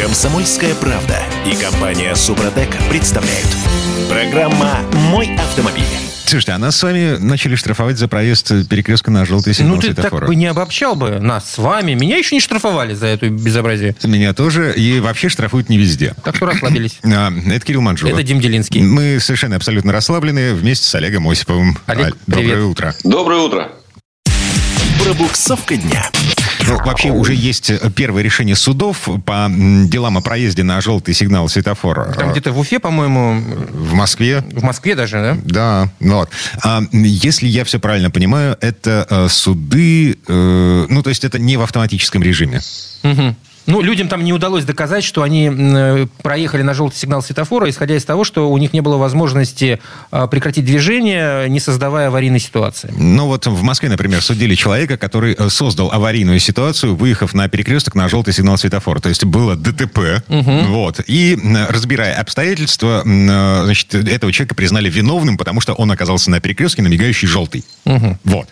Комсомольская правда и компания Супротек представляют. Программа «Мой автомобиль». Слушайте, а нас с вами начали штрафовать за проезд перекрестка на желтый сигнал Ну, ты светофора. так бы не обобщал бы нас с вами. Меня еще не штрафовали за эту безобразие. Меня тоже. И вообще штрафуют не везде. Так что расслабились. А, Это Кирилл Манжула. Это Дим Делинский. Мы совершенно абсолютно расслаблены вместе с Олегом Осиповым. Олег, А, Доброе привет. утро. Доброе утро. Пробуксовка дня. Вообще уже есть э, первое решение судов по делам о проезде на желтый сигнал светофора. Там где-то в Уфе, по-моему, В Москве. в Москве даже, да? Да, ну вот. А, если я все правильно понимаю, это э, суды, э, ну, то есть это не в автоматическом режиме. Мгм. Ну, людям там не удалось доказать, что они э, проехали на желтый сигнал светофора, исходя из того, что у них не было возможности э, прекратить движение, не создавая аварийной ситуации. Ну вот в Москве, например, судили человека, который э, создал аварийную ситуацию, выехав на перекресток на желтый сигнал светофора. То есть было ДТП. Вот. И разбирая обстоятельства, э, значит, этого человека признали виновным, потому что он оказался на перекрестке на мигающий желтый. Вот.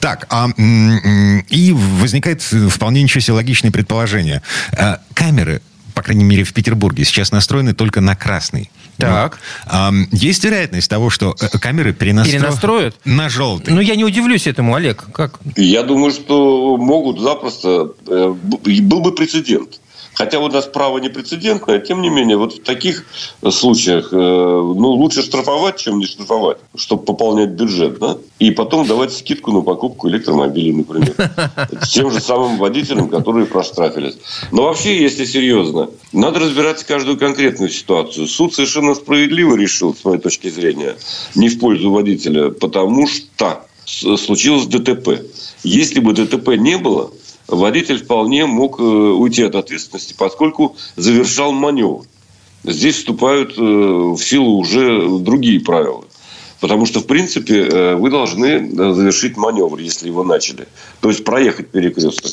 Так, а, и возникает вполне ничего себе логичное предположение. А, Камеры по крайней мере, в Петербурге сейчас настроены только на красный. Так. Ну, есть вероятность того, что э, камеры перенастро- Перенастроят? на желтый. Ну, я не удивлюсь этому, Олег. Как? Я думаю, что могут запросто... э, Был бы прецедент. Хотя у нас право не прецедентное, тем не менее, вот в таких случаях э, ну, лучше штрафовать, чем не штрафовать, чтобы пополнять бюджет, да? И потом давать скидку на покупку электромобилей, например. Тем же самым водителям, которые проштрафились. Но вообще, если серьезно, надо разбирать каждую конкретную ситуацию. Суд совершенно справедливо решил, с моей точки зрения, не в пользу водителя, потому что случилось ДТП. Если бы ДТП не было, водитель вполне мог э, уйти от ответственности, поскольку завершал маневр. Здесь вступают э, в силу уже другие правила. Потому что, в принципе, э, вы должны э, завершить маневр, если его начали. То есть проехать перекресток.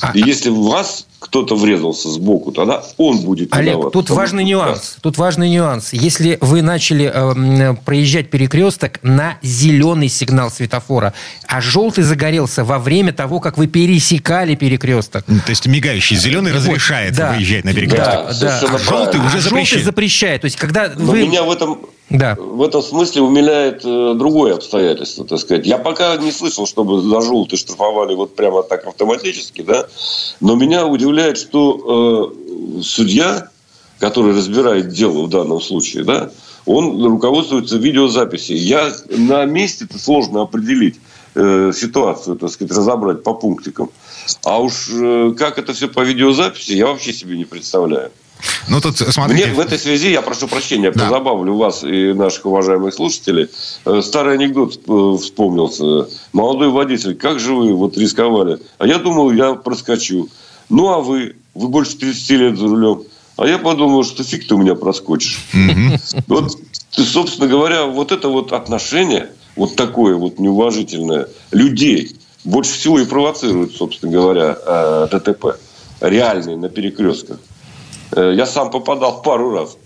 А- И если в вас кто-то врезался сбоку, тогда он будет Олег, виноват. тут важный что- нюанс. Тут важный нюанс. Если вы начали э, проезжать перекресток на зеленый сигнал светофора, а желтый загорелся во время того, как вы пересекали перекресток. То есть мигающий зеленый разрешает да. выезжать на перекресток. Да, Да, а желтый уже А желтый запрещен. запрещает. То есть, когда Но вы... меня в этом Да. В этом смысле умиляет э, другое обстоятельство, так сказать. Я пока не слышал, чтобы за желтый штрафовали вот прямо так автоматически, да. Но меня удивляет, что э, судья, который разбирает дело в данном случае, да, он руководствуется видеозаписью. Я на месте это сложно определить э, ситуацию, так сказать, разобрать по пунктикам. А уж э, как это все по видеозаписи, я вообще себе не представляю. Ну, тут, смотрите... Мне в этой связи, я прошу прощения, Да. позабавлю вас и наших уважаемых слушателей. Э, Старый анекдот э, вспомнился. Молодой водитель, как же вы вот рисковали? А я думал, я проскочу. Ну, а вы? Вы больше 30 лет за рулем. А я подумал, что фиг ты у меня проскочишь. Вот, собственно говоря, вот это вот отношение, вот такое вот неуважительное людей, больше всего и провоцирует, собственно говоря, э, ДТП. Реальные на перекрестках. Э, Я сам попадал пару раз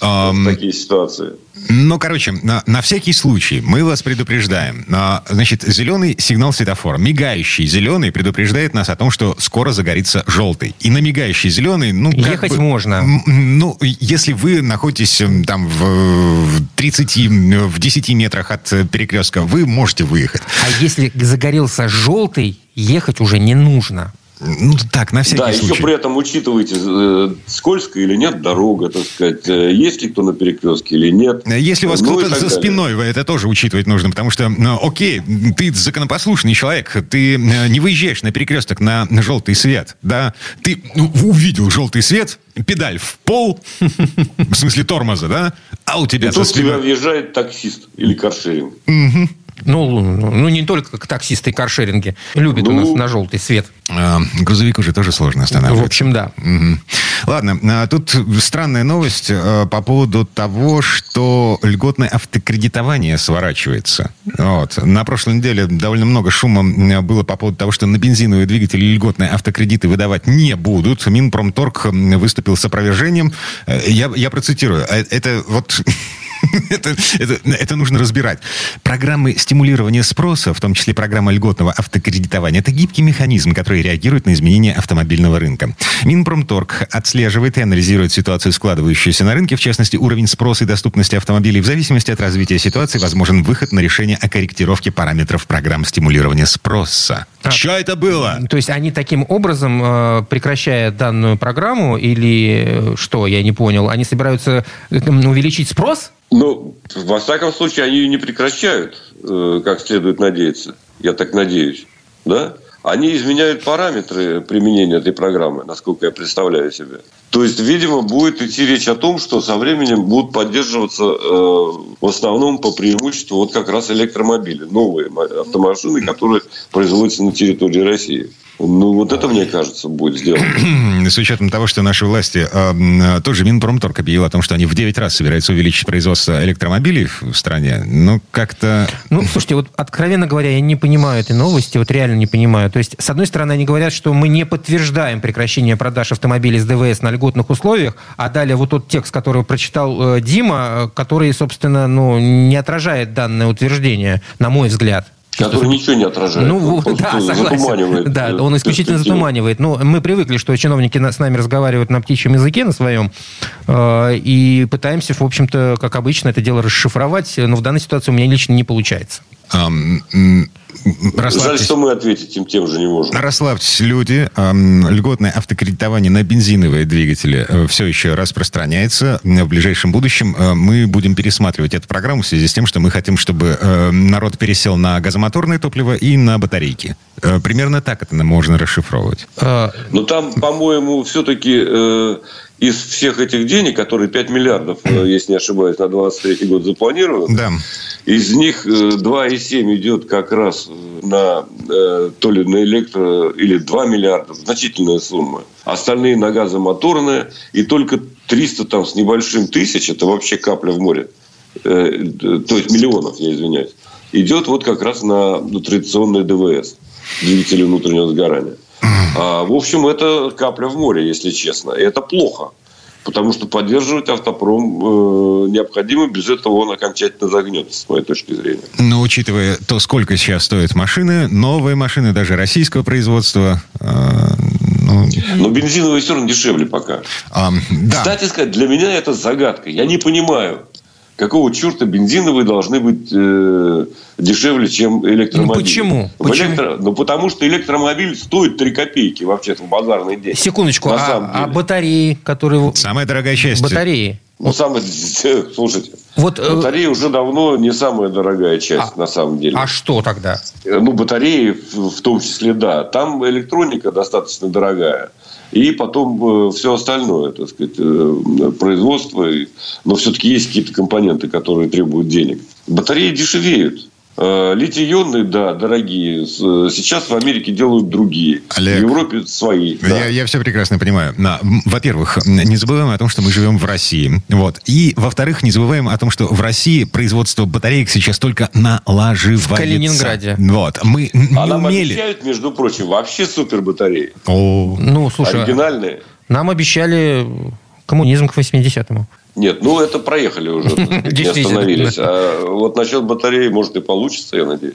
в такие ситуации. Ну, короче, на, на всякий случай мы вас предупреждаем. А, Значит, зеленый сигнал светофора, мигающий зеленый предупреждает нас о том, что скоро загорится желтый. И на мигающий зеленый, ну, как Ехать бы, можно. Ну, если вы находитесь там в, в 30, м, в 10 метрах от перекрестка, вы можете выехать. А если загорелся желтый, ехать уже не нужно. Ну, так, на всякий Да, случай. еще при этом учитывайте, э, скользкая или нет дорога, так сказать, э, есть ли кто на перекрестке или нет. Если у вас Ну кто-то за спиной, вы это тоже учитывать нужно, потому что, ну, окей, ты законопослушный человек, ты э, не выезжаешь на перекресток на желтый свет, да, ты ну, увидел желтый свет, педаль в пол, в смысле тормоза, да, а у тебя И за тут в тебя спиной... въезжает таксист или каршеринг. Ну, ну, не только как таксисты и каршеринги. Любят у Ну. нас на желтый свет. А, грузовик уже тоже сложно В останавливать. общем, да. Мгм. Ладно, а, тут странная новость э, по поводу того, что льготное автокредитование сворачивается. Вот. На прошлой неделе довольно много шума было по поводу того, что на бензиновые двигатели льготные автокредиты выдавать не будут. Минпромторг выступил с опровержением. Э, Я, я процитирую. Э, Это вот это, это, это нужно разбирать. Программы стимулирования спроса, в том числе программа льготного автокредитования, это гибкий механизм, который реагирует на изменения автомобильного рынка. Минпромторг отслеживает и анализирует ситуацию, складывающуюся на рынке, в частности, уровень спроса и доступности автомобилей. В зависимости от развития ситуации возможен выход на решение о корректировке параметров программ стимулирования спроса. А, Что это было? То есть они таким образом, э, прекращая данную программу, или э, что, я не понял, они собираются э, увеличить спрос? Ну, во всяком случае, они ее не прекращают, э, как следует надеяться. Я так надеюсь. Да? Они изменяют параметры применения этой программы, насколько я представляю себе. То есть, видимо, будет идти речь о том, что со временем будут поддерживаться э, в основном по преимуществу вот как раз электромобили, новые автомашины, которые производятся на территории России. Ну, вот это, мне кажется, будет сделано. С учетом того, что наши власти, э, тот же Минпромторг объявил о том, что они в 9 раз собираются увеличить производство электромобилей в стране, ну, как-то... Ну, слушайте, вот откровенно говоря, я не понимаю этой новости, вот реально не понимаю. То есть, с одной стороны, они говорят, что мы не подтверждаем прекращение продаж автомобилей с ДВС на льготных условиях, а далее вот тот текст, который прочитал э, Дима, который, собственно, ну, не отражает данное утверждение, на мой взгляд. Который ничего не отражает. Ну, он да, просто согласен. Да, э, он исключительно затуманивает. Но мы привыкли, что чиновники на- с нами разговаривают на птичьем языке, на своем, э, и пытаемся, в общем-то, как обычно, это дело расшифровать, но в данной ситуации у меня лично не получается. м, Жаль, что мы ответить им тем же не можем. Расслабьтесь, люди. Льготное автокредитование на бензиновые двигатели э, все еще распространяется. В ближайшем будущем э, мы будем пересматривать эту программу в связи с тем, что мы хотим, чтобы э, народ пересел на газомоторное топливо и на батарейки. Примерно так это можно расшифровывать. Э, Но там, по-моему, все-таки из всех этих денег, которые 5 миллиардов, если не ошибаюсь, на 23 год запланировано, Да. из них э, 2,7 идет как раз на э, то ли на электро, или 2 миллиарда, значительная сумма. Остальные на газомоторные, и только 300 там с небольшим тысяч, это вообще капля в море, Э, то есть миллионов, я извиняюсь, идет вот как раз на традиционные ДВС, двигатели внутреннего сгорания. А, в общем, это капля в море, если честно. И это плохо. Потому что поддерживать автопром э, необходимо, без этого он окончательно загнется, с моей точки зрения. Но учитывая то, сколько сейчас стоят машины, новые машины, даже российского производства, э, ну, Но бензиновые все равно дешевле пока. ам, да. Кстати сказать, для меня это загадка. Я не понимаю, какого черта бензиновые должны быть э, дешевле, чем электромобили. Ну, почему? В Почему? электро- Ну, потому что электромобиль стоит 3 копейки вообще в базарный день. секундочку, а, а батареи, которые... Самая дорогая часть. Батареи. Ну, самое, слушайте, Вот, э, батарея уже давно не самая дорогая часть, А- на самом деле. а что тогда? Ну, батареи в том числе, да. Там электроника достаточно дорогая. И потом все остальное, так сказать, э, производство. Но все-таки есть какие-то компоненты, которые требуют денег. Батареи дешевеют. Э, Литий-ионные, да, дорогие. Э, Сейчас в Америке делают другие. Олег, в Европе свои. да. Я, я все прекрасно понимаю. Во-первых, не забываем о том, что мы живем в России. Вот. И, во-вторых, не забываем о том, что в России производство батареек сейчас только налаживается. В Калининграде. Вот. Мы н- А не нам умели. обещают, между прочим, вообще супер батареи. О, Ну, слушай, Оригинальные. нам обещали коммунизм к 80-му. Нет, ну это проехали уже, не остановились. А вот насчет батареи, может, и получится, я надеюсь.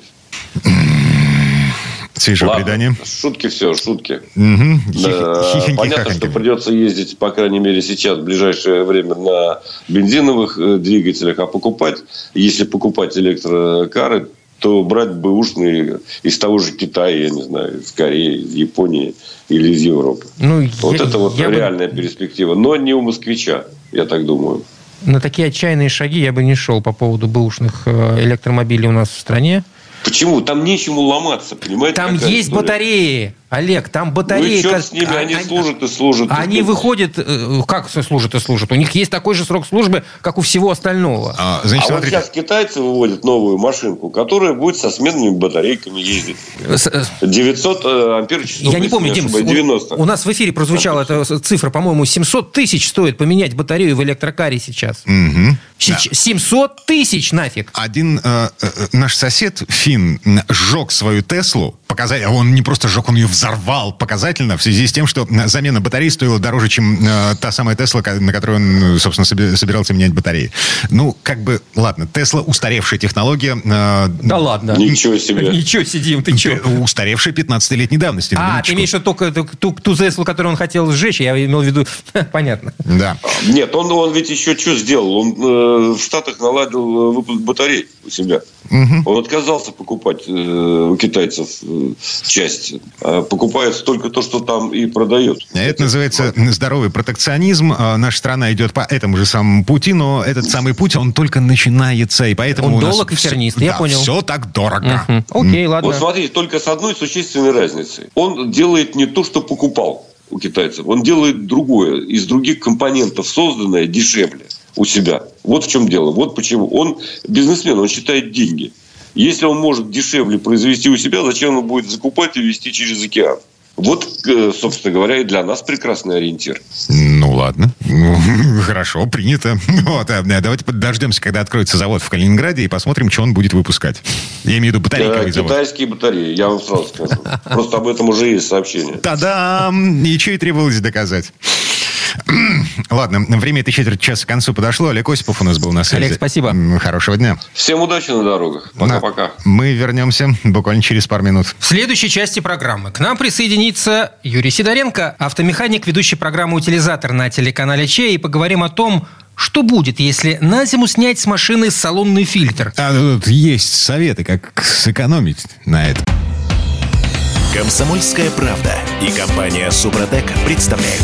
свежее Ладно, предание. шутки все, шутки. Да, хихоньки, понятно, хахоньки. что придется ездить, по крайней мере, сейчас, в ближайшее время, на бензиновых э, двигателях, а покупать, если покупать электрокары, то брать бэушные из того же Китая, я не знаю, из Кореи, из Японии или из Европы. Ну, Вот я- это вот я бы реальная перспектива. Но не у москвича, я так думаю. на такие отчаянные шаги я бы не шел по поводу бэушных э, электромобилей у нас в стране. Почему? Там нечему ломаться, понимаете? Там есть история? батареи, Олег, там батареи. Ну и черт как- с ними, а- они а- служат и служат. так Они выходят, э, как служат и служат? У них есть такой же срок службы, как у всего остального. А, значит, а вот сейчас китайцы выводят новую машинку, которая будет со сменными батарейками ездить. С- э, 900 э, ампер часов. Я не помню, Дим, ошибаюсь, у- 90. у нас в эфире прозвучала эта цифра, по-моему, 700 тысяч стоит поменять батарею в электрокаре сейчас. Мгм. Сеч- 700 тысяч нафиг. Один э, э, наш сосед, Финн, м, сжег свою Теслу. Показать, а он не просто сжег, он ее взорвал показательно в связи с тем, что замена батареи стоила дороже, чем э, та самая Тесла, на которой он, собственно, собирался менять батареи. Ну, как бы, ладно, Тесла устаревшая технология. Э, да ладно. Ничего себе. Ничего сидим, ты че? Устаревшая 15-летней давности. А, ты имеешь в виду только ту, ту Теслу, которую он хотел сжечь, я имел в виду, понятно. Да. Нет, он, он ведь еще что сделал? Он э, в Штатах наладил э, выпуск батарей у себя. Угу. Он отказался покупать э, у китайцев э, часть. А покупает только то, что там и продает. Это называется здоровый протекционизм. А наша страна идет по этому же самому пути, но этот самый путь, он только начинается, и поэтому он долг и тернист, я да, понял. все так дорого. Угу. Окей, ладно. Вот смотрите, только с одной существенной разницей. Он делает не то, что покупал у китайцев. Он делает другое, из других компонентов созданное дешевле у себя. Вот в чем дело. Вот почему. Он бизнесмен, он считает деньги. Если он может дешевле произвести у себя, зачем он будет закупать и везти через океан? Вот, э, собственно говоря, и для нас прекрасный ориентир. Ну, ладно. Ну, хорошо, принято. Вот, а, давайте дождемся, когда откроется завод в Калининграде, и посмотрим, что он будет выпускать. Я имею в виду батарейковый завод. Китайские батареи, я вам сразу скажу. Просто об этом уже есть сообщение. Та-дам! И что и требовалось доказать. Ладно, время этой четверти часа к концу подошло. Олег Осипов у нас был на связи. Олег, спасибо. Хорошего дня. Всем удачи на дорогах. Пока-пока. Мы вернемся буквально через пару минут. В следующей части программы к нам присоединится Юрий Сидоренко, автомеханик, ведущий программу «Утилизатор» на телеканале Че, и поговорим о том, что будет, если на зиму снять с машины салонный фильтр? А тут есть советы, как сэкономить на этом. Комсомольская правда и компания Супротек представляют.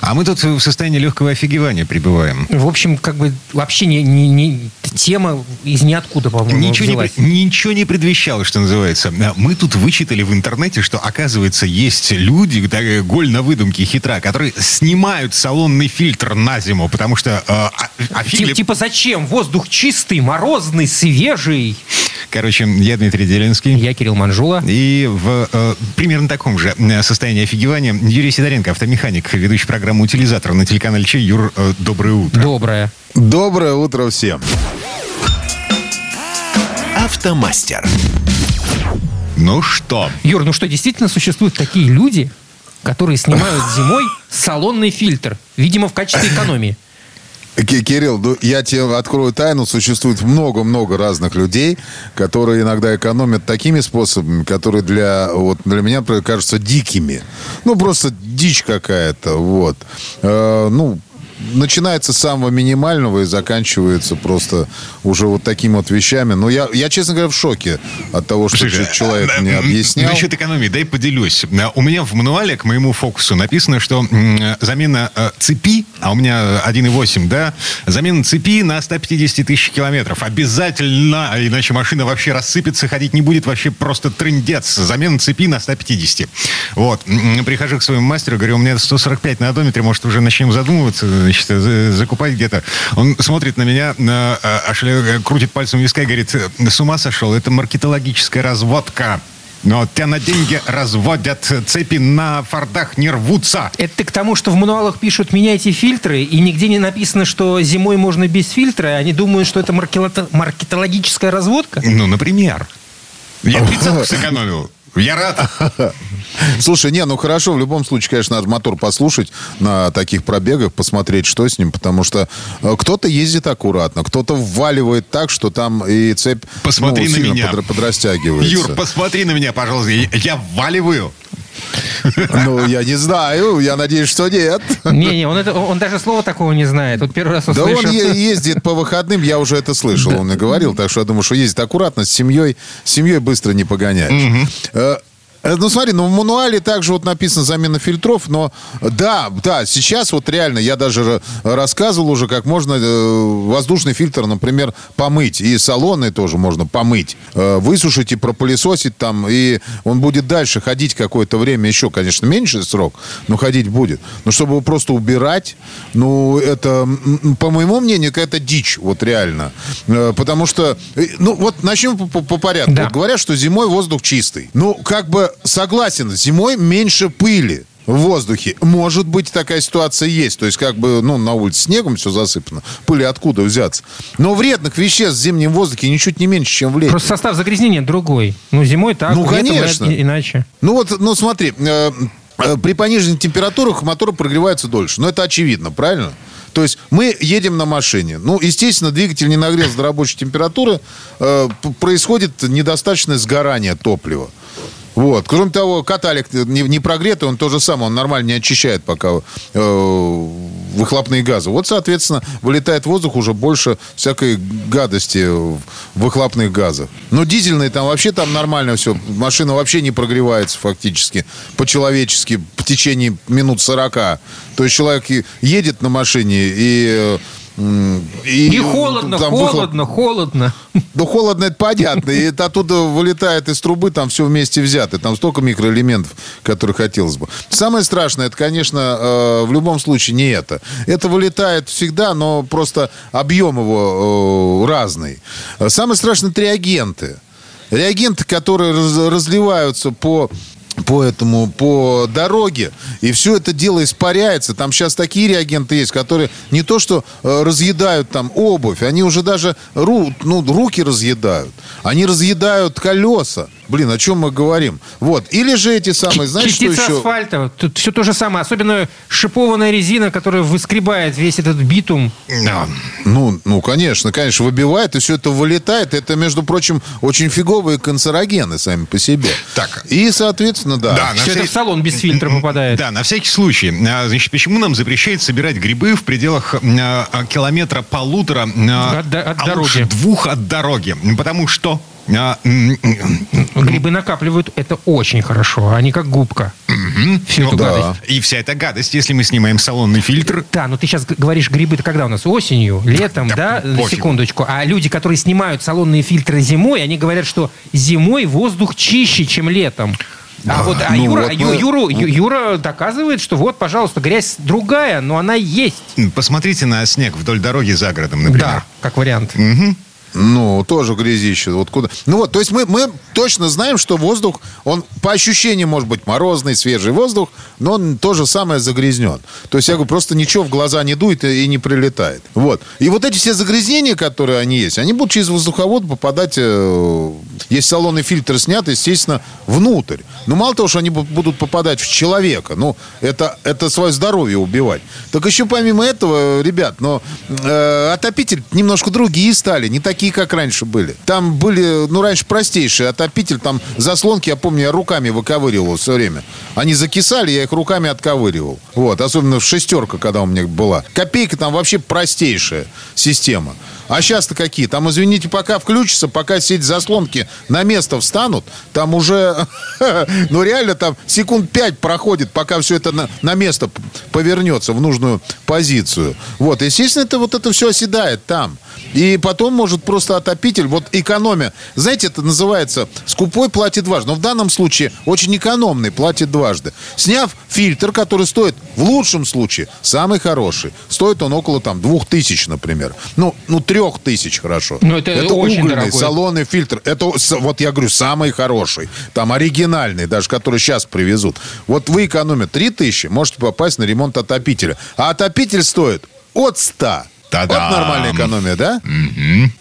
А мы тут в состоянии легкого офигевания пребываем. В общем, как бы вообще не, не, не тема из ниоткуда, по-моему, ничего не, ничего не предвещало, что называется. Мы тут вычитали в интернете, что, оказывается, есть люди, так, голь на выдумке хитра, которые снимают салонный фильтр на зиму, потому что... Э, а, а Тип, Типа зачем? Воздух чистый, морозный, свежий. Короче, я Дмитрий Делинский. Я Кирилл Манжула. И в э, примерно таком же э, состоянии офигевания Юрий Сидоренко, автомеханик, ведущий программу «Утилизатор» на телеканале Чей. Юр, э, доброе утро. Доброе. Доброе утро всем. Автомастер. Ну что? Юр, ну что, действительно существуют такие люди, которые снимают зимой салонный фильтр, видимо, в качестве экономии? Кирилл, ну, я тебе открою тайну. Существует много-много разных людей, которые иногда экономят такими способами, которые для, вот, для меня кажутся дикими. Ну, просто дичь какая-то. Вот. Э, ну, начинается с самого минимального и заканчивается просто уже вот такими вот вещами. Но я, я честно говоря, в шоке от того, что Слушай, человек мне объяснял. Насчет экономии, дай поделюсь. У меня в мануале к моему фокусу написано, что замена э, цепи, а у меня 1.8, да, замена цепи на 150 тысяч километров. Обязательно, иначе машина вообще рассыпется, ходить не будет, вообще просто трындец. Замена цепи на 150. Вот. Прихожу к своему мастеру, говорю, у меня 145 на одометре, может, уже начнем задумываться, значит, закупать где-то. Он смотрит на меня, на, аж, крутит пальцем виска и говорит, с ума сошел, это маркетологическая разводка. Но тебя на деньги разводят, цепи на фордах не рвутся. Это ты к тому, что в мануалах пишут «меняйте фильтры», и нигде не написано, что зимой можно без фильтра, они думают, что это маркетологическая разводка? Ну, например. Я тридцатку сэкономил. Я рад. Слушай, не, ну хорошо, в любом случае, конечно, надо мотор послушать на таких пробегах, посмотреть, что с ним, потому что э, кто-то ездит аккуратно, кто-то вваливает так, что там и цепь посмотри ну, на меня. Под, подрастягивается. Юр, посмотри на меня, пожалуйста, я вваливаю. Ну, я не знаю, я надеюсь, что нет. Не-не, он, это, он даже слова такого не знает. Вот первый раз услышал. Да он ездит по выходным, я уже это слышал, он и говорил, так что я думаю, что ездит аккуратно, с семьей, с семьей быстро не погоняешь. Э, ну, смотри, ну, в мануале также вот написано замена фильтров, но да, да, сейчас вот реально, я даже рассказывал уже, как можно э, воздушный фильтр, например, помыть. И салоны тоже можно помыть. Э, высушить и пропылесосить там, и он будет дальше ходить какое-то время, еще, конечно, меньше срок, но ходить будет. Но чтобы его просто убирать, ну, это, по моему мнению, какая-то дичь, вот реально. Потому что, ну, вот начнем по, по порядку. Да. Вот говорят, что зимой воздух чистый. Ну, как бы согласен, зимой меньше пыли. в воздухе. Может быть, такая ситуация есть. То есть, как бы, ну, на улице снегом все засыпано. Пыли откуда взяться? Но вредных веществ в зимнем воздухе ничуть не меньше, чем в летнем. Просто состав загрязнения другой. Ну, зимой так, Ну, летом конечно. и- иначе. Ну вот, ну смотри, э, э, при пониженных температурах мотор прогревается дольше. Но это очевидно, правильно? То есть мы едем на машине. Ну, естественно, двигатель не нагрелся до рабочей температуры. э, происходит недостаточное сгорание топлива. Вот. Кроме того, каталик не, не прогретый, он то же самое, он нормально не очищает пока э, выхлопные газы. Вот, соответственно, вылетает воздух уже больше всякой гадости в выхлопных газах. Но дизельные там вообще там нормально все. Машина вообще не прогревается фактически по-человечески в течение минут 40. То есть человек едет на машине и... м, И холодно, там выхлоп- холодно, холодно. ну, холодно, это понятно. И это оттуда вылетает из трубы, там все вместе взято. Там столько микроэлементов, которые хотелось бы. Самое страшное, это, конечно, э, в любом случае не это. Это вылетает всегда, но просто объем его э, разный. Самое страшное, это реагенты. Реагенты, которые раз- разливаются по по этому, по дороге, и все это дело испаряется. Там сейчас такие реагенты есть, которые не то что э, разъедают там обувь, они уже даже ру, ну, руки разъедают. Они разъедают колеса. Блин, о чем мы говорим? Вот. Или же эти самые, знаешь, что Частица еще? асфальта. Тут все то же самое. Особенно шипованная резина, которая выскребает весь этот битум. Да. Ну, ну, конечно, конечно, выбивает, и все это вылетает. Это, между прочим, очень фиговые канцерогены сами по себе. Так. И, соответственно, да. Да, на Все это всей- в салон без фильтра попадает. Да, на всякий случай. А, Значит, почему нам запрещают собирать грибы в пределах а, а, километра полутора, а, От до- от а дороги. лучше двух от дороги? Потому что а, Грибы накапливают, это очень хорошо. Они как губка. Всю эту Ну да. гадость. и вся эта гадость, если мы снимаем салонный фильтр, Да, но ты сейчас говоришь, грибы-то когда у нас? Осенью, летом, Да, да? пофигу. Секундочку. А люди, которые снимают салонные фильтры зимой, они говорят, что зимой воздух чище, чем летом. А вот а Ну, Юра, вот мы- Юру- Ю- Юра доказывает, что вот, пожалуйста, грязь другая, но она есть. посмотрите на снег вдоль дороги за городом, например. Да, как вариант. Ну, тоже грязище. Вот куда. Ну вот, то есть мы, мы точно знаем, что воздух, он по ощущениям может быть морозный, свежий воздух, но он то же самое загрязнен. То есть я говорю, просто ничего в глаза не дует и и не прилетает. Вот. И вот эти все загрязнения, которые они есть, они будут через воздуховод попадать, э, если салонный фильтр снят, естественно, внутрь. Но мало того, что они бу- будут попадать в человека, ну, это, это свое здоровье убивать. Так еще помимо этого, ребят, но э, отопитель немножко другие стали, не такие, как раньше были. Там были, ну, раньше простейшие отопитель, там заслонки, я помню, я руками выковыривал все время. Они закисали, я их руками отковыривал. Вот, особенно в шестерка, когда у меня была. Копейка там вообще простейшая система. А сейчас-то какие? Там, извините, пока включится, пока все эти заслонки на место встанут, там уже, ну реально там секунд пять проходит, пока все это на, на место повернется в нужную позицию. Вот, естественно, это вот это все оседает там. И потом может просто отопитель, вот экономия. Знаете, это называется скупой платит дважды. Но в данном случае очень экономный платит дважды. Сняв фильтр, который стоит в лучшем случае самый хороший, стоит он около там двух тысяч, например. Ну, ну трех тысяч хорошо. Ну, это очень угольный дорогой. салонный фильтр. Это, вот я говорю, самый хороший. Там оригинальный, даже который сейчас привезут. Вот вы экономите 3 тысячи, можете попасть на ремонт отопителя. А отопитель стоит от 100. Та-дам! Вот нормальная экономия, да?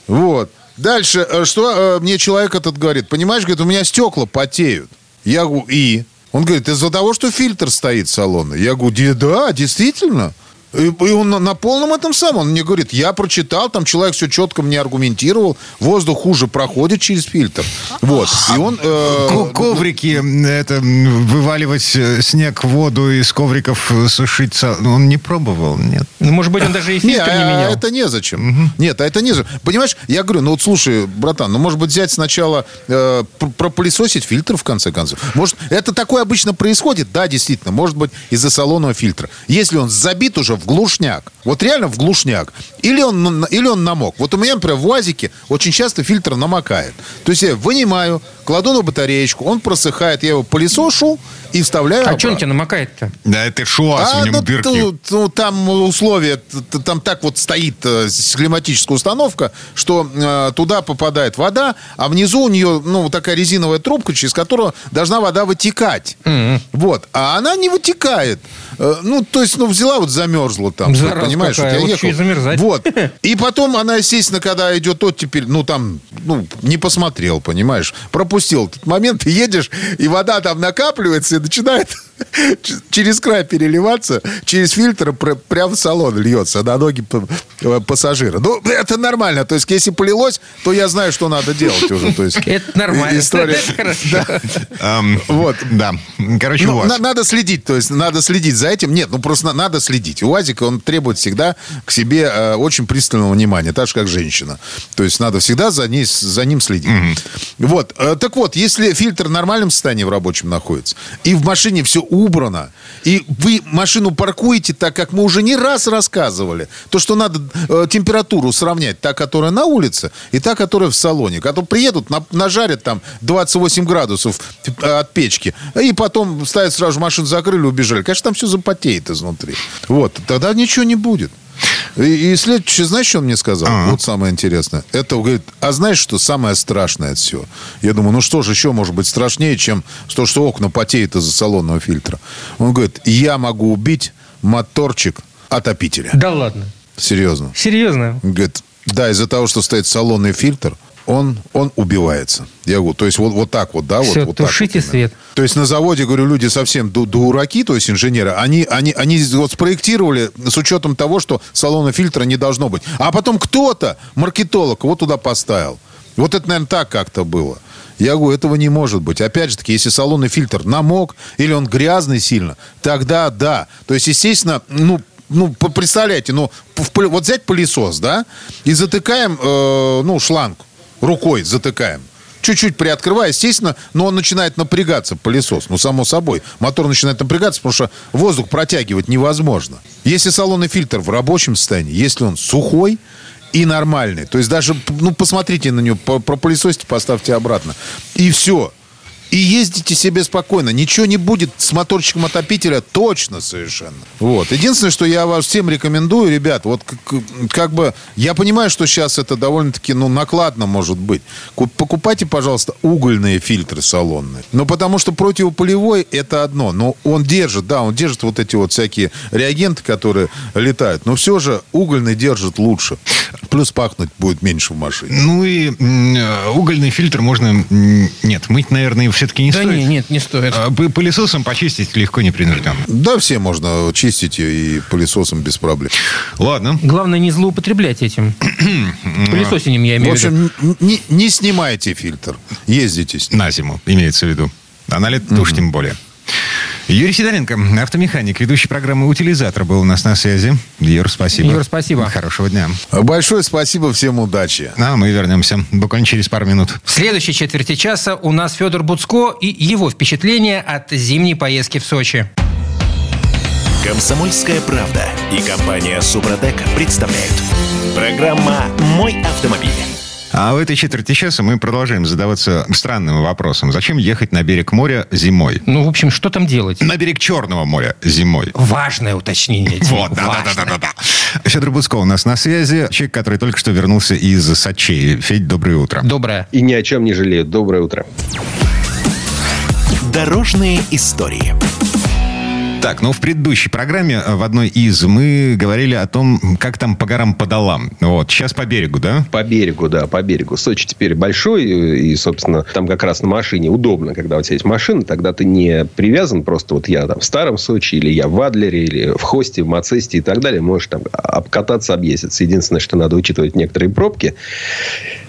Вот. Дальше, э, что э, мне человек этот говорит? Понимаешь, говорит, у меня стекла потеют. Я говорю, и? Он говорит, из-за того, что фильтр стоит салонный. Я говорю, «Де- да, действительно. И, и он на, на полном этом самом. Он мне говорит, я прочитал, там человек все четко мне аргументировал, воздух хуже проходит через фильтр. Вот. И он... э, Ко- Коврики, это вываливать э, снег в воду из ковриков э, сушить, со- он не пробовал, нет. Ну, может быть, он даже и Не, фильтр не а менял. это незачем. Нет, а это незачем. Понимаешь, я говорю, ну вот слушай, братан, ну может быть взять сначала э, пр- пропылесосить фильтр в конце концов. Может, это такое обычно происходит? Да, действительно, может быть из-за салонного фильтра. Если он забит уже в глушняк. Вот реально в глушняк. Или он, или он намок. Вот у меня, например, в УАЗике очень часто фильтр намокает. То есть я вынимаю, кладу на батареечку, он просыхает, я его пылесошу и вставляю А обратно. что он тебе намокает-то? Да это ШУАЗ, у него ну, дырки. ту- ну, там условия, там так вот стоит э, климатическая установка, что э, туда попадает вода, а внизу у нее, ну, вот такая резиновая трубка, через которую должна вода вытекать. Вот. А она не вытекает. Э, ну, то есть, ну, взяла вот замерзла там. Зараза понимаешь, вот какая, я вот ехал. ещё и замерзать. Вот. И потом она, естественно, когда идет оттепель, ну, там, ну, не посмотрел, понимаешь, пропустил этот момент, ты едешь, и вода там накапливается и начинает через край переливаться, через фильтр пр- прямо в салон льется, на ноги э, пассажира. Ну, это нормально. То есть, если полилось, то я знаю, что надо делать уже. То есть, Это нормально. История. Это хорошо. Да. Эм, Вот. Да. Короче, Ну, УАЗ. на- надо следить, то есть надо следить за этим. Нет, ну просто на- надо следить. УАЗик, он требует всегда к себе э, очень пристального внимания, так же, как женщина. То есть надо всегда за, ней, за ним следить. Вот. Э, так вот, если фильтр в нормальном состоянии в рабочем находится, и в машине все убрано, и вы машину паркуете так, как мы уже не раз рассказывали, то, что надо э, температуру сравнять, та, которая на улице, и та, которая в салоне. Когда приедут, на- нажарят там 28 градусов э, от печки, и потом ставят сразу же машину закрыли, убежали. Конечно, там все запотеет изнутри. Вот. Тогда ничего не будет. И, и следующее, знаешь, что он мне сказал? Ага. Вот самое интересное. Это, говорит, а знаешь, что самое страшное от всего? Я думаю, ну что же еще может быть страшнее, чем то, что окна потеют из-за салонного фильтра? Он говорит, я могу убить моторчик отопителя. Да ладно. Серьезно. Серьезно? Говорит, да, из-за того, что стоит салонный фильтр, он, он убивается. Я говорю, то есть вот, вот так вот, да? Всё, вот, вот так вот свет. То есть на заводе, говорю, люди совсем ду- дураки, то есть инженеры, они, они, они вот спроектировали с учетом того, что салона фильтра не должно быть. А потом кто-то, маркетолог, вот туда поставил. Вот это, наверное, так как-то было. Я говорю, этого не может быть. Опять же таки, если салонный фильтр намок или он грязный сильно, тогда да. То есть, естественно, ну, ну, представляете, ну, в вот взять пылесос, да, и затыкаем, э, ну, шланг рукой затыкаем. Чуть-чуть приоткрывая, естественно, но он начинает напрягаться, пылесос. Ну, само собой. Мотор начинает напрягаться, потому что воздух протягивать невозможно. Если салонный фильтр в рабочем состоянии, если он сухой и нормальный, то есть даже, ну, посмотрите на него, по- пропылесосьте, поставьте обратно. И все. И ездите себе спокойно. Ничего не будет с моторчиком отопителя точно совершенно. Вот. Единственное, что я вас всем рекомендую, ребят, вот как, как бы... Я понимаю, что сейчас это довольно-таки, ну, накладно может быть. Ку- Покупайте, пожалуйста, угольные фильтры салонные. Ну, потому что противополевой это одно. Но он держит, да, он держит вот эти вот всякие реагенты, которые летают. Но все же угольный держит лучше. Плюс пахнуть будет меньше в машине. Ну и э, угольный фильтр можно... Нет, мыть, наверное, все-таки не Да стоит. не, нет, не стоит. А, Пылесосом почистить легко, непринужденно. Да, все можно чистить и пылесосом без проблем. Ладно. Главное не злоупотреблять этим. Пылесосением я В имею в виду. общем, н- не, не снимайте фильтр. Ездите с ним. На зиму, имеется в виду. А на лето уж тем более. Юрий Сидоренко, автомеханик, ведущий программы «Утилизатор» был у нас на связи. Юр, спасибо. Юр, спасибо. Хорошего дня. Большое спасибо, всем удачи. А мы вернемся буквально через пару минут. В следующей четверти часа у нас Федор Буцко и его впечатления от зимней поездки в Сочи. Комсомольская правда и компания Супротек представляют. Программа «Мой автомобиль». А в этой четверти часа мы продолжаем задаваться странным вопросом. Зачем ехать на берег моря зимой? Ну, в общем, что там делать? На берег Черного моря зимой. Важное уточнение. Вот, да, да, да, важное. да, да, да. Федор Буцко у нас на связи. Человек, который только что вернулся из Сочи. Федь, доброе утро. Доброе. И ни о чем не жалеют. Доброе утро. Дорожные истории. Так, ну в предыдущей программе, э, в одной из, мы говорили о том, как там по горам по долам. Вот, сейчас по берегу, да? По берегу, да, по берегу. Сочи теперь большой, и, собственно, там как раз на машине удобно, когда у тебя есть машина, тогда ты не привязан просто, вот я там в старом Сочи, или я в Адлере, или в Хосте, в Мацесте и так далее, можешь там обкататься, объездиться. Единственное, что надо учитывать некоторые пробки,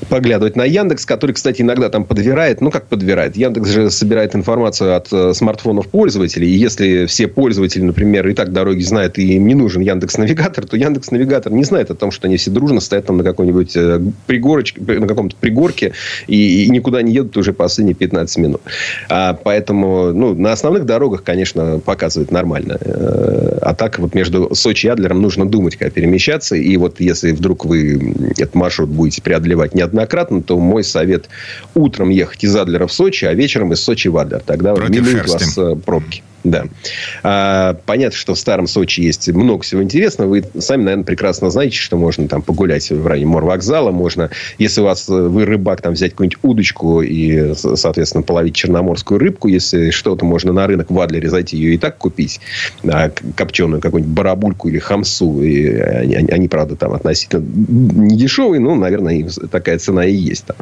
поглядывать на Яндекс, который, кстати, иногда там подбирает, ну как подбирает, Яндекс же собирает информацию от э, смартфонов пользователей, и если все пользователи, например, и так дороги знают, и им не нужен Яндекс Навигатор, то Яндекс Навигатор не знает о том, что они все дружно стоят там на какой-нибудь э, пригорочке, на каком-то пригорке и, и никуда не едут уже последние 15 минут. А, поэтому ну, на основных дорогах, конечно, показывает нормально. Э, а так вот между Сочи и Адлером нужно думать, как перемещаться. И вот если вдруг вы этот маршрут будете преодолевать неоднократно, то мой совет утром ехать из Адлера в Сочи, а вечером из Сочи в Адлер. Тогда Против минуют вас э, пробки. Да. А, понятно, что в Старом Сочи есть много всего интересного. Вы сами, наверное, прекрасно знаете, что можно там погулять в районе морвокзала. Можно, если у вас э, вы рыбак, там взять какую-нибудь удочку и, соответственно, половить черноморскую рыбку. Если что-то, можно на рынок в Адлере зайти ее и так купить. А, копченую какую-нибудь барабульку или хамсу. И они, они, правда, там относительно не дешевые, но, наверное, такая цена и есть там.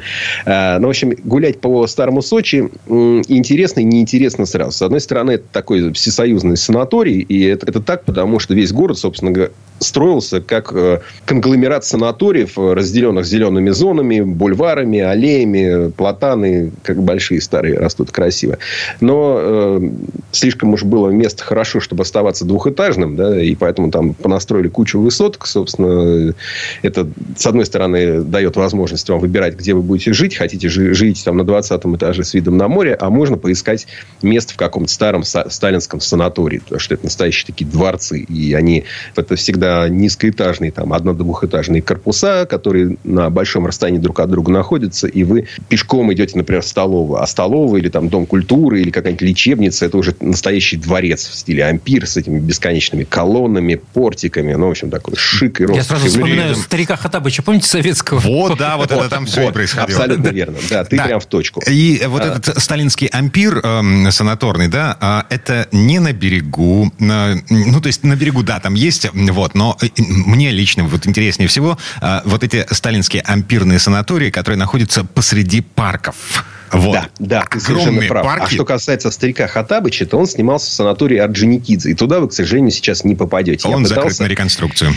А, ну, в общем, гулять по Старому Сочи интересно и неинтересно сразу. С одной стороны, это так такой всесоюзный санаторий. И это, это так, потому что весь город, собственно строился как э, конгломерат санаториев, э, разделенных зелеными зонами, бульварами, аллеями, платаны, как большие старые растут красиво. Но э, слишком уж было место хорошо, чтобы оставаться двухэтажным, да, и поэтому там понастроили кучу высоток, собственно, это, с одной стороны, дает возможность вам выбирать, где вы будете жить, хотите жить там на 20 этаже с видом на море, а можно поискать место в каком-то старом сталинском санатории, потому что это настоящие такие дворцы, и они, это всегда это низкоэтажные, там, одно-двухэтажные корпуса, которые на большом расстоянии друг от друга находятся, и вы пешком идете, например, в столовую. А столовая или там дом культуры, или какая-нибудь лечебница, это уже настоящий дворец в стиле ампир с этими бесконечными колоннами, портиками. Ну, в общем, такой шик и рост. Я сразу вспоминаю старика Хатабыча, помните, советского? Вот, да, вот это там все и происходило. Абсолютно верно. Да, ты прям в точку. И вот а. этот сталинский ампир эм, санаторный, да, а, это не на берегу, ну, то есть на берегу, да, там есть, вот, но э, мне лично вот интереснее всего а, вот эти сталинские ампирные санатории, которые находятся посреди парков. Вот. Да, да, ты совершенно прав. А парки. А что касается старика Хатабыча, то он снимался в санатории Орджоникидзе. И туда вы, к сожалению, сейчас не попадете. Он Я закрыт на реконструкцию.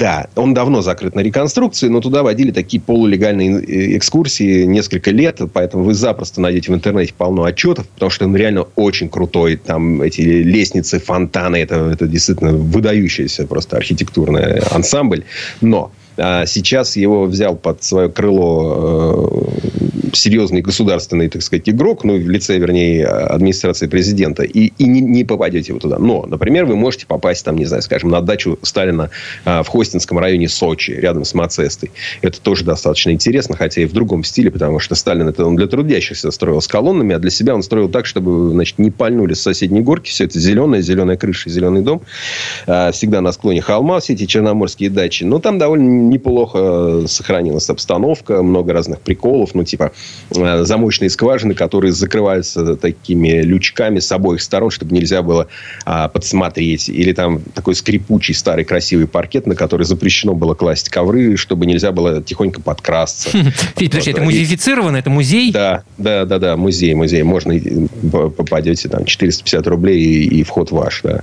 Да, он давно закрыт на реконструкцию, но туда водили такие полулегальные э, экскурсии несколько лет, поэтому вы запросто найдете в интернете полно отчетов, потому что он реально очень крутой. Там эти лестницы, фонтаны, это, это действительно выдающийся просто архитектурный ансамбль. Но а сейчас его взял под свое крыло э, серьезный государственный, так сказать, игрок, ну, в лице, вернее, администрации президента, и, и не, не попадете вы туда. Но, например, вы можете попасть, там, не знаю, скажем, на дачу Сталина э, в Хостинском районе Сочи, рядом с Мацестой. Это тоже достаточно интересно, хотя и в другом стиле, потому что Сталин это он для трудящихся строил с колоннами, а для себя он строил так, чтобы, значит, не пальнули с соседней горки. Все это зеленая, зеленая крыша, зеленый дом. Э, всегда на склоне холма все эти черноморские дачи. Но там довольно неплохо сохранилась обстановка, много разных приколов, ну, типа э, замочные скважины, которые закрываются такими лючками с обоих сторон, чтобы нельзя было а, подсмотреть. Или там такой скрипучий старый красивый паркет, на который запрещено было класть ковры, чтобы нельзя было тихонько подкрасться. Федь, подожди, это музеифицировано? Это музей? Да, да, да, да, музей, музей. Можно попадете там 450 рублей и, и вход ваш, да.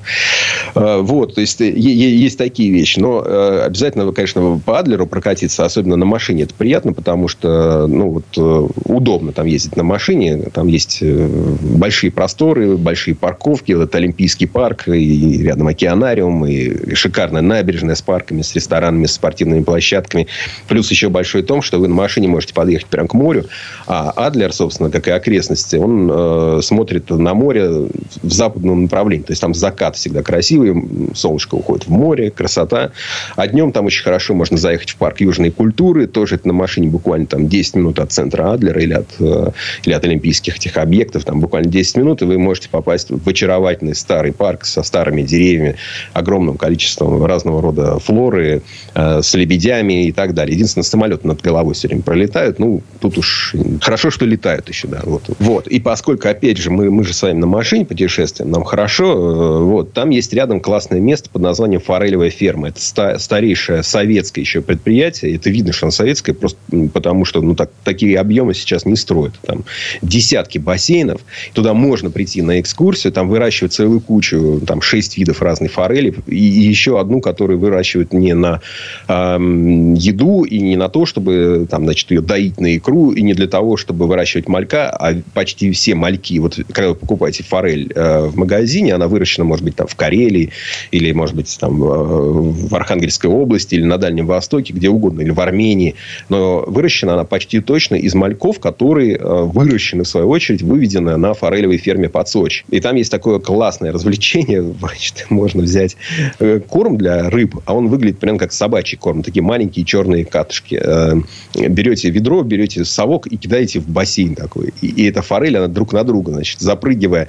А, вот, то есть есть такие вещи. Но э, обязательно, конечно, по Адлеру прокатиться, особенно на машине, это приятно, потому что ну, вот, э, удобно там ездить на машине. Там есть э, большие просторы, большие парковки. Это Олимпийский парк, и рядом океанариум, и шикарная набережная с парками, с ресторанами, с спортивными площадками. Плюс еще большой том, что вы на машине можете подъехать прямо к морю. А Адлер, собственно, как и окрестности, он э, смотрит на море в западном направлении. То есть, там закат всегда красивый, солнышко уходит в море, красота. А днем там очень хорошо можно заехать в парк южной культуры. Тоже это на машине буквально там 10 минут от центра Адлера или от, э, или от олимпийских этих объектов. Там буквально 10 минут, и вы можете попасть в очаровательный старый парк со старыми деревьями, огромным количеством разного рода флоры, э, с лебедями и так далее. Единственное, самолеты над головой все время пролетают. Ну, тут уж хорошо, что летают еще, да. Вот. вот. И поскольку, опять же, мы, мы же с вами на машине путешествуем, нам хорошо. Э, вот. Там есть рядом классное место под названием Форелевая ферма. Это ста- старейшее советское еще предприятие. Это видно, что оно советское, просто потому что ну, так, такие объемы сейчас не строят. Там десятки бассейнов. Туда можно прийти на экскурсию. Там выращивают целую кучу, там шесть видов разной форели. И, и еще одну, которую выращивают не на эм, еду и не на то, чтобы там, значит, ее доить на икру, и не для того, чтобы выращивать малька, а почти все мальки, вот когда вы покупаете форель э, в магазине, она выращена, может быть, там в Карелии, или, может быть, там э, в Архангельской области, или на Дальнем Востоке, где угодно, или в Армении. Но выращена она почти точно из мальков, которые э, выращены, в свою очередь, выведены на форелевой ферме под Сочи. И там есть такое классное развлечение. Значит, можно взять э, корм для рыб, а он выглядит прям как собачий корм. Такие маленькие черные катышки. Э, берете ведро, берете совок и кидаете в бассейн такой. И, и эта форель, она друг на друга, значит, запрыгивая,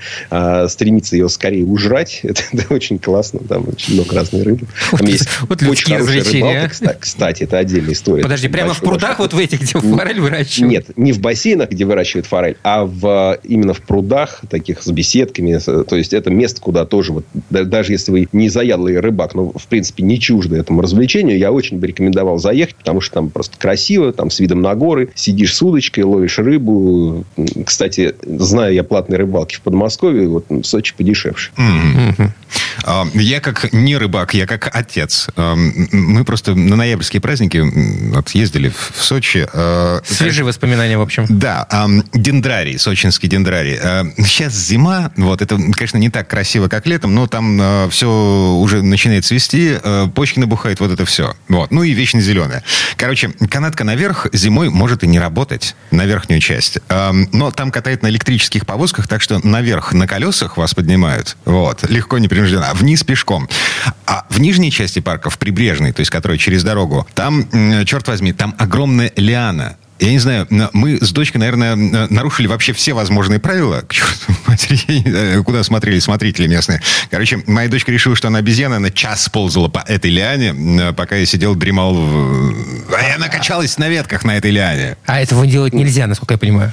стремится ее скорее ужрать. Это, это очень классно. Там очень много разной рыбы. Там Вот, есть вот очень хорошая развлечения, рыбалка, а. кста- кстати, это отдельная история. Подожди, прямо в прудах вот в этих, где форель выращивают? Нет, не в бассейнах, где выращивают форель, а в, именно в прудах, таких с беседками. То есть, это место, куда тоже, вот, да- даже если вы не заядлый рыбак, но, в принципе, не чужды этому развлечению, я очень бы рекомендовал заехать, потому что там просто красиво, там с видом на горы, сидишь с удочкой, ловишь рыбу. Кстати, знаю я платные рыбалки в Подмосковье, вот в Сочи подешевше. Мгм. А, Я как не рыбак, я как отец. А, Мы просто на ноябрьские праздники вот, ездили в Сочи. а, Свежие воспоминания, в общем. Да, дендрарий, сочинский дендрарий. Сейчас зима, вот это, конечно, не так красиво, как летом, но там все уже начинает цвести, почки набухают, вот это все. Вот. Ну и вечно зеленое. Короче, канатка наверх зимой может и не работать, на верхнюю часть. Но там катают на электрических повозках, так что наверх на колесах вас поднимают. Вот. Легко, непринужденно. А вниз пешком. А в нижней части парка, в прибрежной, то есть которая через дорогу, там, черт возьми, там огромная лиана. Я не знаю, мы с дочкой, наверное, нарушили вообще все возможные правила. К черту матери, куда смотрели смотрители местные. Короче, моя дочка решила, что она обезьяна, она час ползала по этой лиане, пока я сидел, дремал. в- А она качалась на ветках на этой лиане. А этого делать нельзя, насколько я понимаю.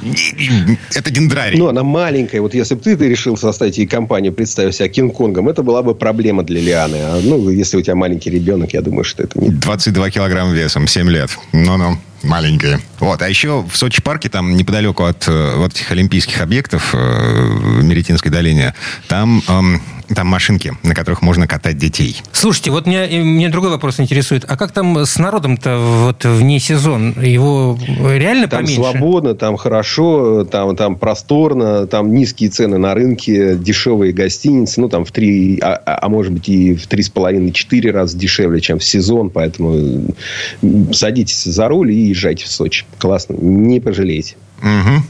Это дендрарий. Ну, она маленькая. Вот если бы ты, ты решил составить ей компанию, представив себя Кинг-Конгом, это была бы проблема для Лианы. А, ну, если у тебя маленький ребенок, я думаю, что это не 22 килограмма весом, 7 лет. Ну-ну, маленькие. Вот, а еще в Сочи парке, там неподалеку от э, вот этих олимпийских объектов э, Меретинской долине, там, эм, там машинки, на которых можно катать детей. Слушайте, вот меня, меня другой вопрос интересует. А как там с народом-то вот вне сезон? Его реально Там поменьше? свободно, там хорошо, там, там просторно, там низкие цены на рынке, дешевые гостиницы, ну, там в три, а, а- а может быть и в три с половиной, четыре раза дешевле, чем в сезон, поэтому садитесь за руль и езжайте в Сочи. Классно, не пожалеете. Мгм.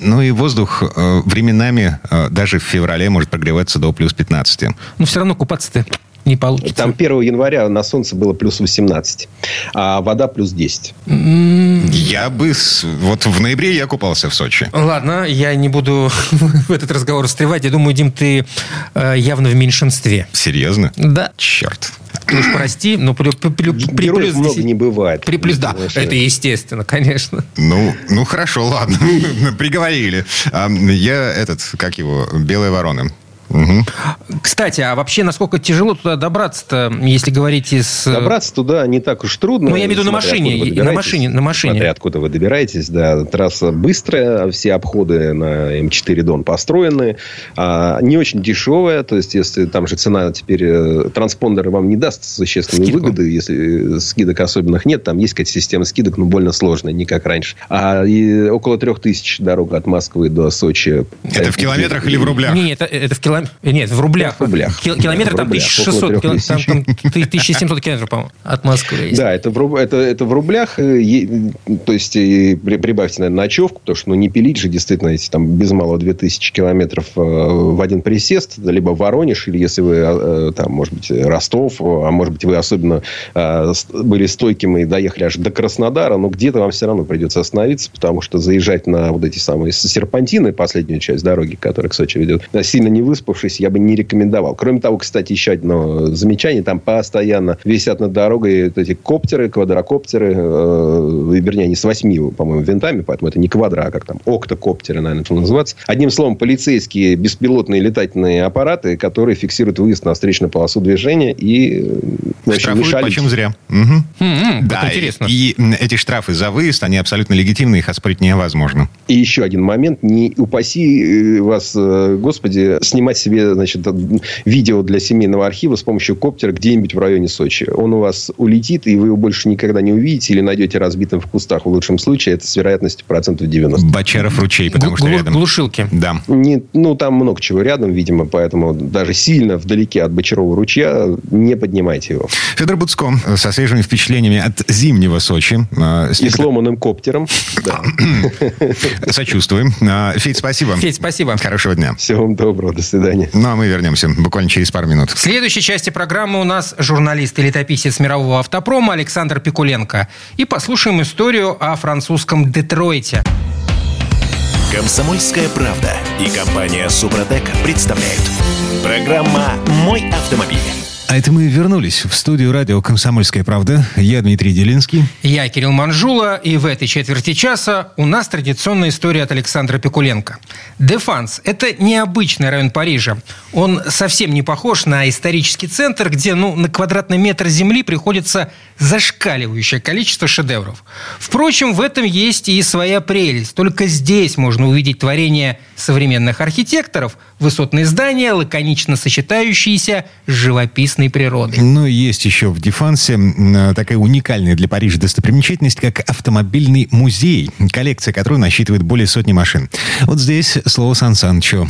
Ну и воздух э, временами, э, даже в феврале, может прогреваться до плюс 15. Ну, все равно купаться-то не получится. Там 1 января на солнце было плюс 18, а вода плюс 10. Я бы... Вот в ноябре я купался в Сочи. Ладно, я не буду в этот разговор встревать. Я думаю, Дим, ты э, явно в меньшинстве. Серьезно? Да. Черт. Ты уж прости, но при, при- при- плюс много 10 не бывает. При плюс, да, Знаешь, это естественно, конечно. Ну, ну хорошо, ладно. Приговорили. А, Я этот, как его, белая ворона. Мгм. Кстати, а вообще, насколько тяжело туда добраться-то, если говорить из... э, Добраться туда не так уж трудно. Ну, я имею в виду на машине, на машине, на машине. Смотря откуда вы добираетесь, да. Трасса быстрая, все обходы на М4 Дон построены. А, не очень дешевая, то есть, если там же цена теперь... э, Транспондер вам не даст существенной Скидку. выгоды, если э, скидок особенных нет. Там есть какая-то система скидок, но больно сложная, не как раньше. А и около трех тысяч дорога от Москвы до Сочи. Это в километрах или в рублях? Не, это, это в километрах. Нет, в рублях. В рублях. Кил- Километр Да, там рублях. 1600, Около кило- там, там ты- 1700 километров, по-моему, от Москвы. есть. Да, это в, это, это в рублях. э, То есть, при- прибавьте, наверное, ночевку, потому что ну, не пилить же действительно эти там без малого 2000 километров э, в один присест, либо Воронеж, или если вы, э, там, может быть, Ростов, а может быть, вы особенно э, были стойким и доехали аж до Краснодара, но где-то вам все равно придется остановиться, потому что заезжать на вот эти самые серпантины, последнюю часть дороги, которая к Сочи ведет, э, сильно не, выс- выспавшись, я бы не рекомендовал. Кроме того, кстати, еще одно замечание. Там постоянно висят над дорогой вот эти коптеры, квадрокоптеры, э, вернее, они с восьми, по-моему, винтами, поэтому это не квадра, а как там, октокоптеры, наверное, это называется. Одним словом, полицейские беспилотные летательные аппараты, которые фиксируют выезд на встречную полосу движения и в общем, Штрафуют мешали- почем зря. Мгм. М-м, Да, как интересно. и м, эти штрафы за выезд, они абсолютно легитимны, их оспорить невозможно. И еще один момент. Не упаси э, вас, э, Господи, снимать себе значит, видео для семейного архива с помощью коптера где-нибудь в районе Сочи. Он у вас улетит, и вы его больше никогда не увидите или найдете разбитым в кустах в лучшем случае. Это с вероятностью процентов 90. Бочаров ручей, потому Глу- что рядом. Глушилки. Да. Не, ну, там много чего рядом, видимо, поэтому даже сильно вдалеке от Бочарова ручья не поднимайте его. Федор Буцко со свежими впечатлениями от зимнего Сочи. с И некотор- сломанным коптером. Сочувствуем. Э, Федь, спасибо. Федь, спасибо. Хорошего дня. Всего вам доброго. До свидания. Ну, а мы вернемся буквально через пару минут. В следующей части программы у нас журналист и летописец мирового автопрома Александр Пикуленко. И послушаем историю о французском Детройте. Комсомольская правда и компания Супротек представляют. Программа «Мой автомобиль». А это мы вернулись в студию радио «Комсомольская правда». Я Дмитрий Делинский. Я Кирилл Манжула, и в этой четверти часа у нас традиционная история от Александра Пикуленко. Дефанс – это необычный район Парижа. Он совсем не похож на исторический центр, где ну, на квадратный метр земли приходится зашкаливающее количество шедевров. Впрочем, в этом есть и своя прелесть. Только здесь можно увидеть творение современных архитекторов, высотные здания, лаконично сочетающиеся с живописной природой. Но есть еще в Дефансе такая уникальная для Парижа достопримечательность, как автомобильный музей, коллекция которой насчитывает более сотни машин. Вот здесь слово Сан Санычу.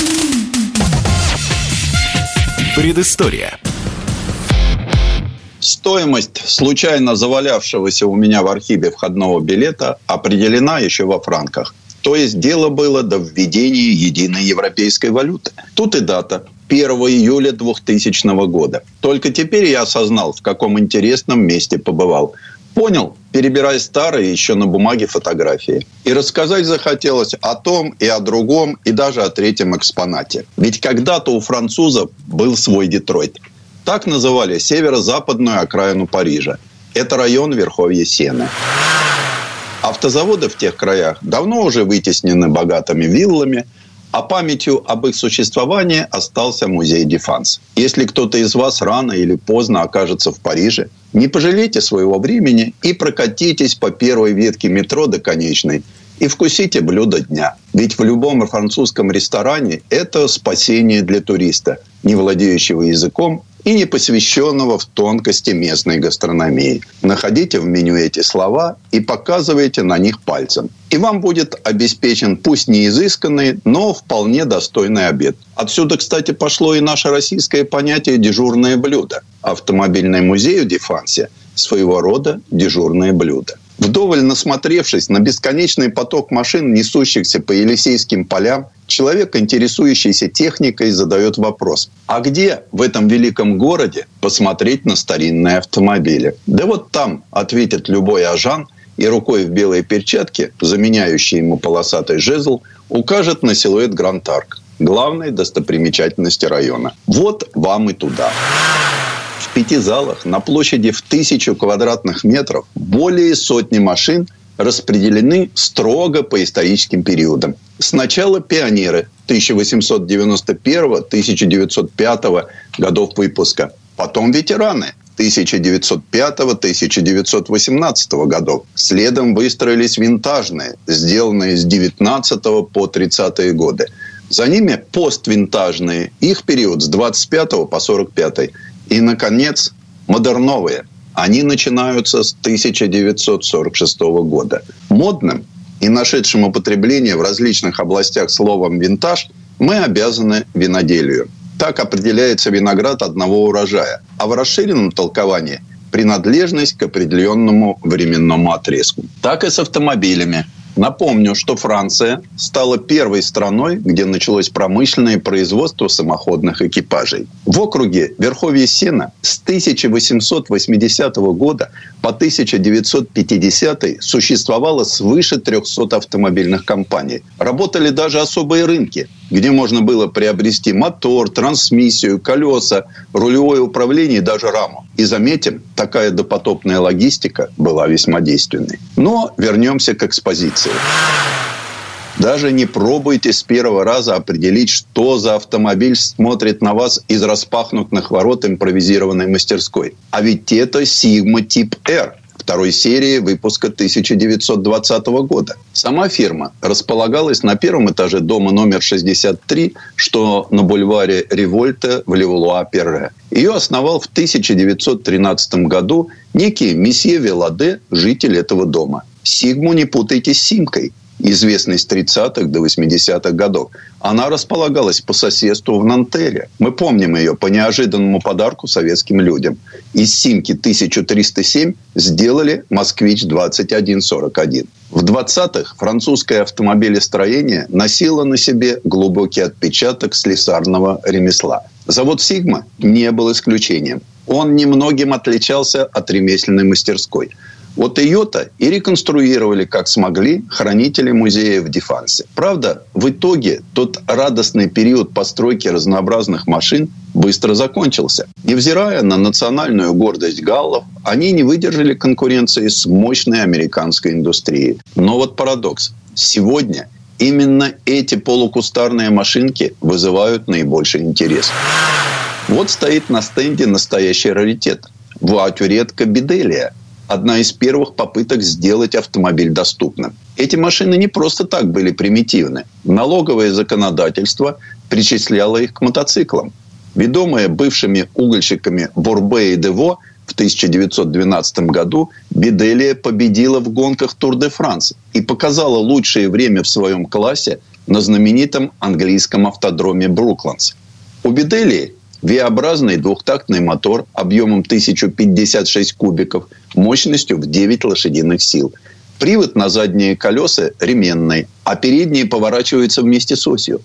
Предыстория. Стоимость случайно завалявшегося у меня в архиве входного билета определена еще во франках. То есть дело было до введения единой европейской валюты. Тут и дата. 1 июля 2000 года. Только теперь я осознал, в каком интересном месте побывал. Понял, перебирая старые еще на бумаге фотографии. И рассказать захотелось о том и о другом, и даже о третьем экспонате. Ведь когда-то у французов был свой Детройт. Так называли северо-западную окраину Парижа. Это район Верховья Сены. Автозаводы в тех краях давно уже вытеснены богатыми виллами, а памятью об их существовании остался музей Дефанс. Если кто-то из вас рано или поздно окажется в Париже, не пожалейте своего времени и прокатитесь по первой ветке метро до конечной и вкусите блюдо дня. Ведь в любом французском ресторане это спасение для туриста, не владеющего языком и не посвященного в тонкости местной гастрономии. Находите в меню эти слова и показывайте на них пальцем. И вам будет обеспечен пусть не изысканный, но вполне достойный обед. Отсюда, кстати, пошло и наше российское понятие «дежурное блюдо». Автомобильный музей в Дефансе – своего рода дежурное блюдо. Вдоволь насмотревшись на бесконечный поток машин, несущихся по Елисейским полям, человек, интересующийся техникой, задает вопрос. А где в этом великом городе посмотреть на старинные автомобили? Да вот там, ответит любой ажан, и рукой в белой перчатке, заменяющей ему полосатый жезл, укажет на силуэт Гранд Арк, главной достопримечательности района. Вот вам и туда. В пяти залах на площади в тысячу квадратных метров более сотни машин распределены строго по историческим периодам. Сначала пионеры 1891-1905 годов выпуска, потом ветераны 1905-1918 годов. Следом выстроились винтажные, сделанные с 19 по 30 годы. За ними поствинтажные, их период с 25 по 45. И, наконец, модерновые. Они начинаются с 1946 года. Модным и нашедшим употребление в различных областях словом «винтаж» мы обязаны виноделию. Так определяется виноград одного урожая. А в расширенном толковании – принадлежность к определенному временному отрезку. Так и с автомобилями. Напомню, что Франция стала первой страной, где началось промышленное производство самоходных экипажей. В округе Верховье Сена с С 1880 года по 1950 существовало свыше 300 автомобильных компаний. Работали даже особые рынки, где можно было приобрести мотор, трансмиссию, колеса, рулевое управление и даже раму. И заметим, такая допотопная логистика была весьма действенной. Но вернемся к экспозиции. Даже не пробуйте с первого раза определить, что за автомобиль смотрит на вас из распахнутых ворот импровизированной мастерской. А ведь это Сигма тип R второй серии выпуска 1920 года. Сама фирма располагалась на первом этаже дома номер 63, что на бульваре Револьта в Левуа-Перре. Ее основал в 1913 году некий месье Веладе, житель этого дома. Сигму не путайте с Симкой – известной с 30-х до 80-х годов, она располагалась по соседству в Нантере. Мы помним ее по неожиданному подарку советским людям. Из «Симки» 1307 сделали «Москвич-2141». В 20-х французское автомобилестроение носило на себе глубокий отпечаток слесарного ремесла. Завод «Сигма» не был исключением. Он немногим отличался от ремесленной мастерской – вот ее-то и реконструировали, как смогли, хранители музея в Дефансе. Правда, в итоге тот радостный период постройки разнообразных машин быстро закончился. Невзирая на национальную гордость галлов, они не выдержали конкуренции с мощной американской индустрией. Но вот парадокс. Сегодня именно эти полукустарные машинки вызывают наибольший интерес. Вот стоит на стенде настоящий раритет. Вуатюретка Беделия – одна из первых попыток сделать автомобиль доступным. Эти машины не просто так были примитивны. Налоговое законодательство причисляло их к мотоциклам. Ведомые бывшими угольщиками Бурбо и Дево в 1912 году Беделия победила в гонках Тур-де-Франс и показала лучшее время в своем классе на знаменитом английском автодроме Брукландс. У Биделии V-образный двухтактный мотор объемом 1056 кубиков, мощностью в 9 лошадиных сил. Привод на задние колеса ременный, а передние поворачиваются вместе с осью.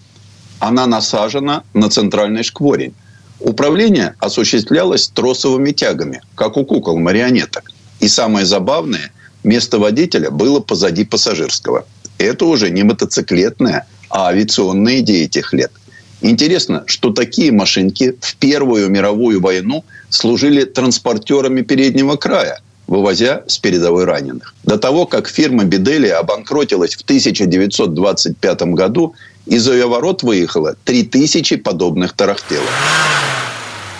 Она насажена на центральный шкворень. Управление осуществлялось тросовыми тягами, как у кукол-марионеток. И самое забавное, место водителя было позади пассажирского. Это уже не мотоциклетная, а авиационная идея тех лет. Интересно, что такие машинки в Первую мировую войну служили транспортерами переднего края, вывозя с передовой раненых. До того, как фирма Бидели обанкротилась в 1925 году, из ее ворот выехало 3000 подобных тарахтелов.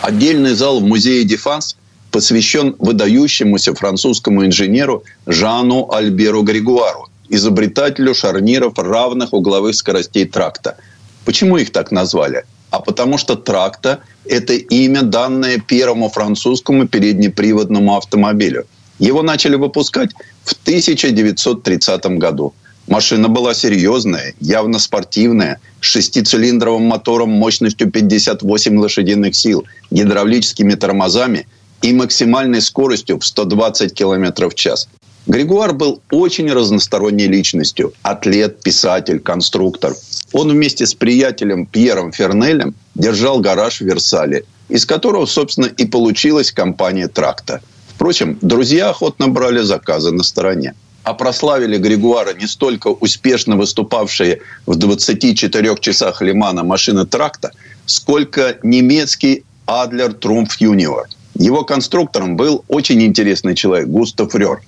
Отдельный зал в музее Дефанс посвящен выдающемуся французскому инженеру Жану Альберу Григуару, изобретателю шарниров равных угловых скоростей тракта – Почему их так назвали? А потому что тракта – это имя, данное первому французскому переднеприводному автомобилю. Его начали выпускать в 1930 году. Машина была серьезная, явно спортивная, с шестицилиндровым мотором мощностью 58 лошадиных сил, гидравлическими тормозами и максимальной скоростью в 120 км в час. Григуар был очень разносторонней личностью. Атлет, писатель, конструктор. Он вместе с приятелем Пьером Фернелем держал гараж в Версале, из которого, собственно, и получилась компания «Тракта». Впрочем, друзья охотно брали заказы на стороне. А прославили Григуара не столько успешно выступавшие в 24 часах Лимана машины «Тракта», сколько немецкий Адлер Трумф Юниор. Его конструктором был очень интересный человек Густав Рёр.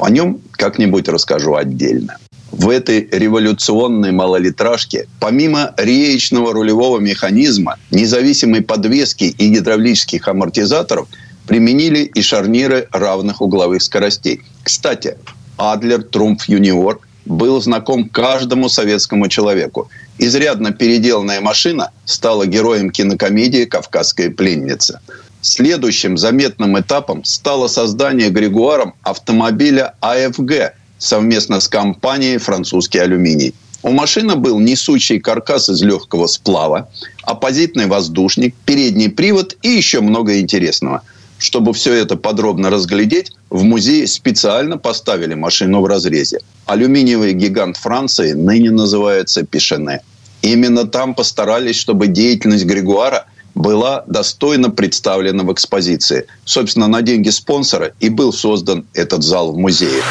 О нем как-нибудь расскажу отдельно в этой революционной малолитражке, помимо реечного рулевого механизма, независимой подвески и гидравлических амортизаторов, применили и шарниры равных угловых скоростей. Кстати, Адлер Трумф Юниор был знаком каждому советскому человеку. Изрядно переделанная машина стала героем кинокомедии «Кавказская пленница». Следующим заметным этапом стало создание Григуаром автомобиля АФГ – совместно с компанией «Французский алюминий». У машины был несущий каркас из легкого сплава, оппозитный воздушник, передний привод и еще много интересного. Чтобы все это подробно разглядеть, в музее специально поставили машину в разрезе. Алюминиевый гигант Франции ныне называется Пишене. Именно там постарались, чтобы деятельность Григуара была достойно представлена в экспозиции. Собственно, на деньги спонсора и был создан этот зал в музее.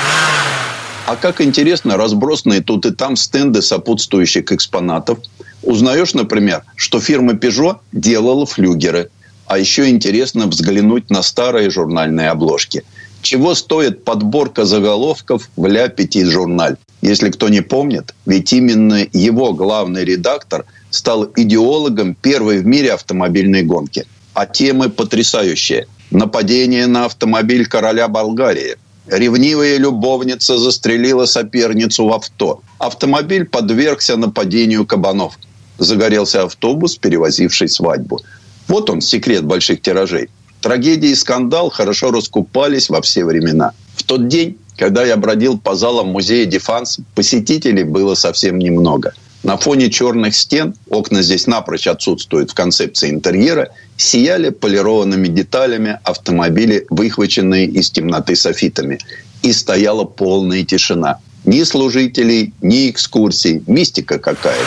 А как интересно, разбросанные тут и там стенды сопутствующих экспонатов. Узнаешь, например, что фирма Peugeot делала флюгеры. А еще интересно взглянуть на старые журнальные обложки. Чего стоит подборка заголовков в «Ля Пяти журналь»? Если кто не помнит, ведь именно его главный редактор стал идеологом первой в мире автомобильной гонки. А темы потрясающие. Нападение на автомобиль короля Болгарии. Ревнивая любовница застрелила соперницу в авто. Автомобиль подвергся нападению кабанов. Загорелся автобус, перевозивший свадьбу. Вот он, секрет больших тиражей. Трагедия и скандал хорошо раскупались во все времена. В тот день, когда я бродил по залам музея Дефанс, посетителей было совсем немного – на фоне черных стен, окна здесь напрочь отсутствуют в концепции интерьера, сияли полированными деталями автомобили, выхваченные из темноты софитами. И стояла полная тишина. Ни служителей, ни экскурсий. Мистика какая-то.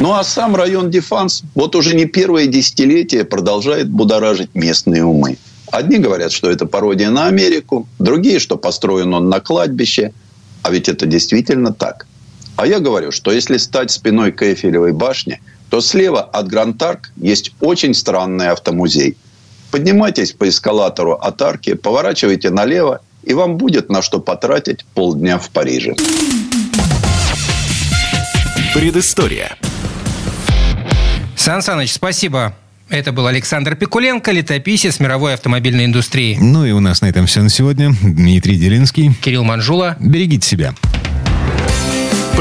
Ну а сам район Дефанс вот уже не первое десятилетие продолжает будоражить местные умы. Одни говорят, что это пародия на Америку, другие, что построен он на кладбище. А ведь это действительно так. А я говорю, что если стать спиной к Эйфелевой башне, то слева от Гранд-Арк есть очень странный автомузей. Поднимайтесь по эскалатору от арки, поворачивайте налево, и вам будет на что потратить полдня в Париже. Предыстория. Сан Саныч, спасибо. Это был Александр Пикуленко, летописец мировой автомобильной индустрии. Ну и у нас на этом все на сегодня. Дмитрий Делинский. Кирилл Манжула. Берегите себя.